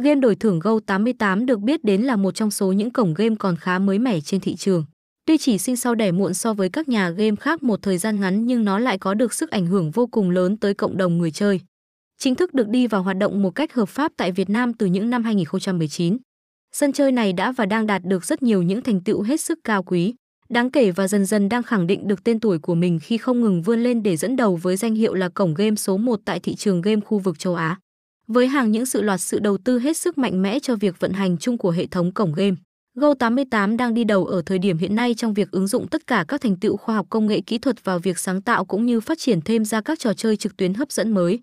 Game đổi thưởng Go88 được biết đến là một trong số những cổng game còn khá mới mẻ trên thị trường. Tuy chỉ sinh sau đẻ muộn so với các nhà game khác một thời gian ngắn nhưng nó lại có được sức ảnh hưởng vô cùng lớn tới cộng đồng người chơi. Chính thức được đi vào hoạt động một cách hợp pháp tại Việt Nam từ những năm 2019. Sân chơi này đã và đang đạt được rất nhiều những thành tựu hết sức cao quý, đáng kể và dần dần đang khẳng định được tên tuổi của mình khi không ngừng vươn lên để dẫn đầu với danh hiệu là cổng game số 1 tại thị trường game khu vực châu Á. Với hàng những sự loạt sự đầu tư hết sức mạnh mẽ cho việc vận hành chung của hệ thống cổng game, Go88 đang đi đầu ở thời điểm hiện nay trong việc ứng dụng tất cả các thành tựu khoa học công nghệ kỹ thuật vào việc sáng tạo cũng như phát triển thêm ra các trò chơi trực tuyến hấp dẫn mới.